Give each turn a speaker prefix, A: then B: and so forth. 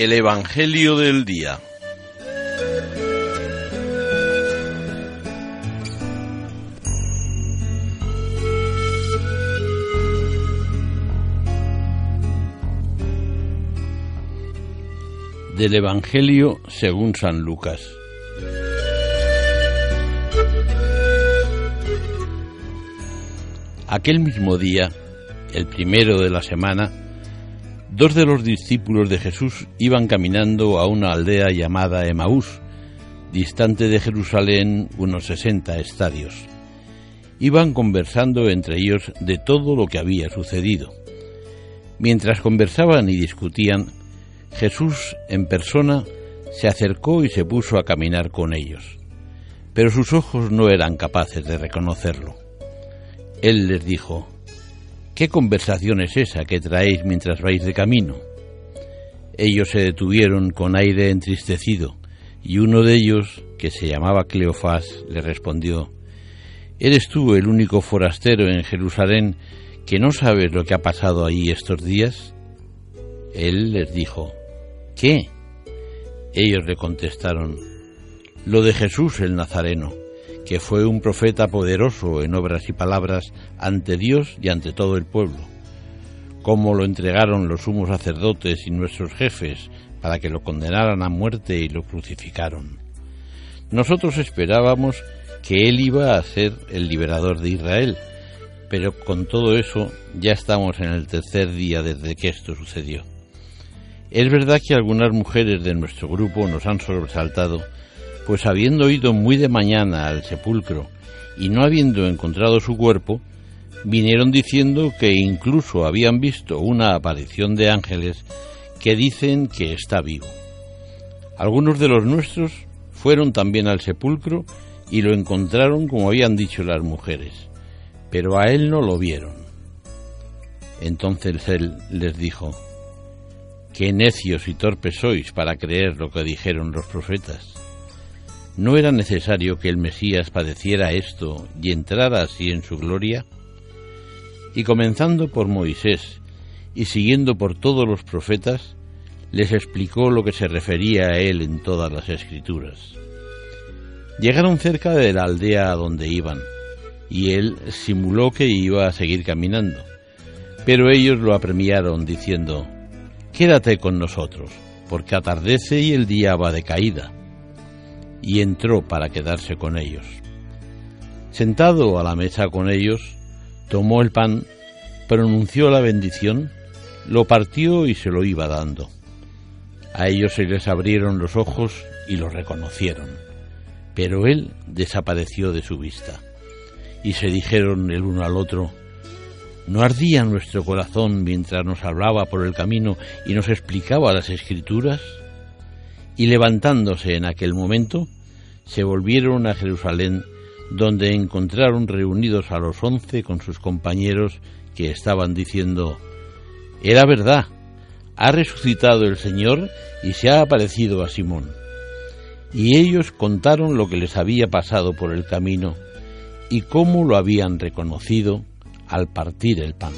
A: El Evangelio del Día. Del Evangelio según San Lucas. Aquel mismo día, el primero de la semana, dos de los discípulos de Jesús iban caminando a una aldea llamada Emaús, distante de Jerusalén unos sesenta estadios. Iban conversando entre ellos de todo lo que había sucedido. Mientras conversaban y discutían, Jesús en persona se acercó y se puso a caminar con ellos, pero sus ojos no eran capaces de reconocerlo. Él les dijo, ¿Qué conversación es esa que traéis mientras vais de camino? Ellos se detuvieron con aire entristecido, y uno de ellos, que se llamaba Cleofás, le respondió, ¿Eres tú el único forastero en Jerusalén que no sabes lo que ha pasado ahí estos días? Él les dijo, ¿qué? Ellos le contestaron, lo de Jesús el Nazareno que fue un profeta poderoso en obras y palabras ante Dios y ante todo el pueblo, como lo entregaron los sumos sacerdotes y nuestros jefes para que lo condenaran a muerte y lo crucificaron. Nosotros esperábamos que él iba a ser el liberador de Israel, pero con todo eso ya estamos en el tercer día desde que esto sucedió. Es verdad que algunas mujeres de nuestro grupo nos han sobresaltado pues habiendo ido muy de mañana al sepulcro y no habiendo encontrado su cuerpo, vinieron diciendo que incluso habían visto una aparición de ángeles que dicen que está vivo. Algunos de los nuestros fueron también al sepulcro y lo encontraron como habían dicho las mujeres, pero a él no lo vieron. Entonces él les dijo, Qué necios y torpes sois para creer lo que dijeron los profetas. ¿No era necesario que el Mesías padeciera esto y entrara así en su gloria? Y comenzando por Moisés y siguiendo por todos los profetas, les explicó lo que se refería a él en todas las escrituras. Llegaron cerca de la aldea a donde iban, y él simuló que iba a seguir caminando, pero ellos lo apremiaron diciendo, Quédate con nosotros, porque atardece y el día va de caída y entró para quedarse con ellos. Sentado a la mesa con ellos, tomó el pan, pronunció la bendición, lo partió y se lo iba dando. A ellos se les abrieron los ojos y lo reconocieron, pero él desapareció de su vista. Y se dijeron el uno al otro, ¿no ardía nuestro corazón mientras nos hablaba por el camino y nos explicaba las escrituras? Y levantándose en aquel momento, se volvieron a Jerusalén, donde encontraron reunidos a los once con sus compañeros que estaban diciendo, Era verdad, ha resucitado el Señor y se ha aparecido a Simón. Y ellos contaron lo que les había pasado por el camino y cómo lo habían reconocido al partir el pan.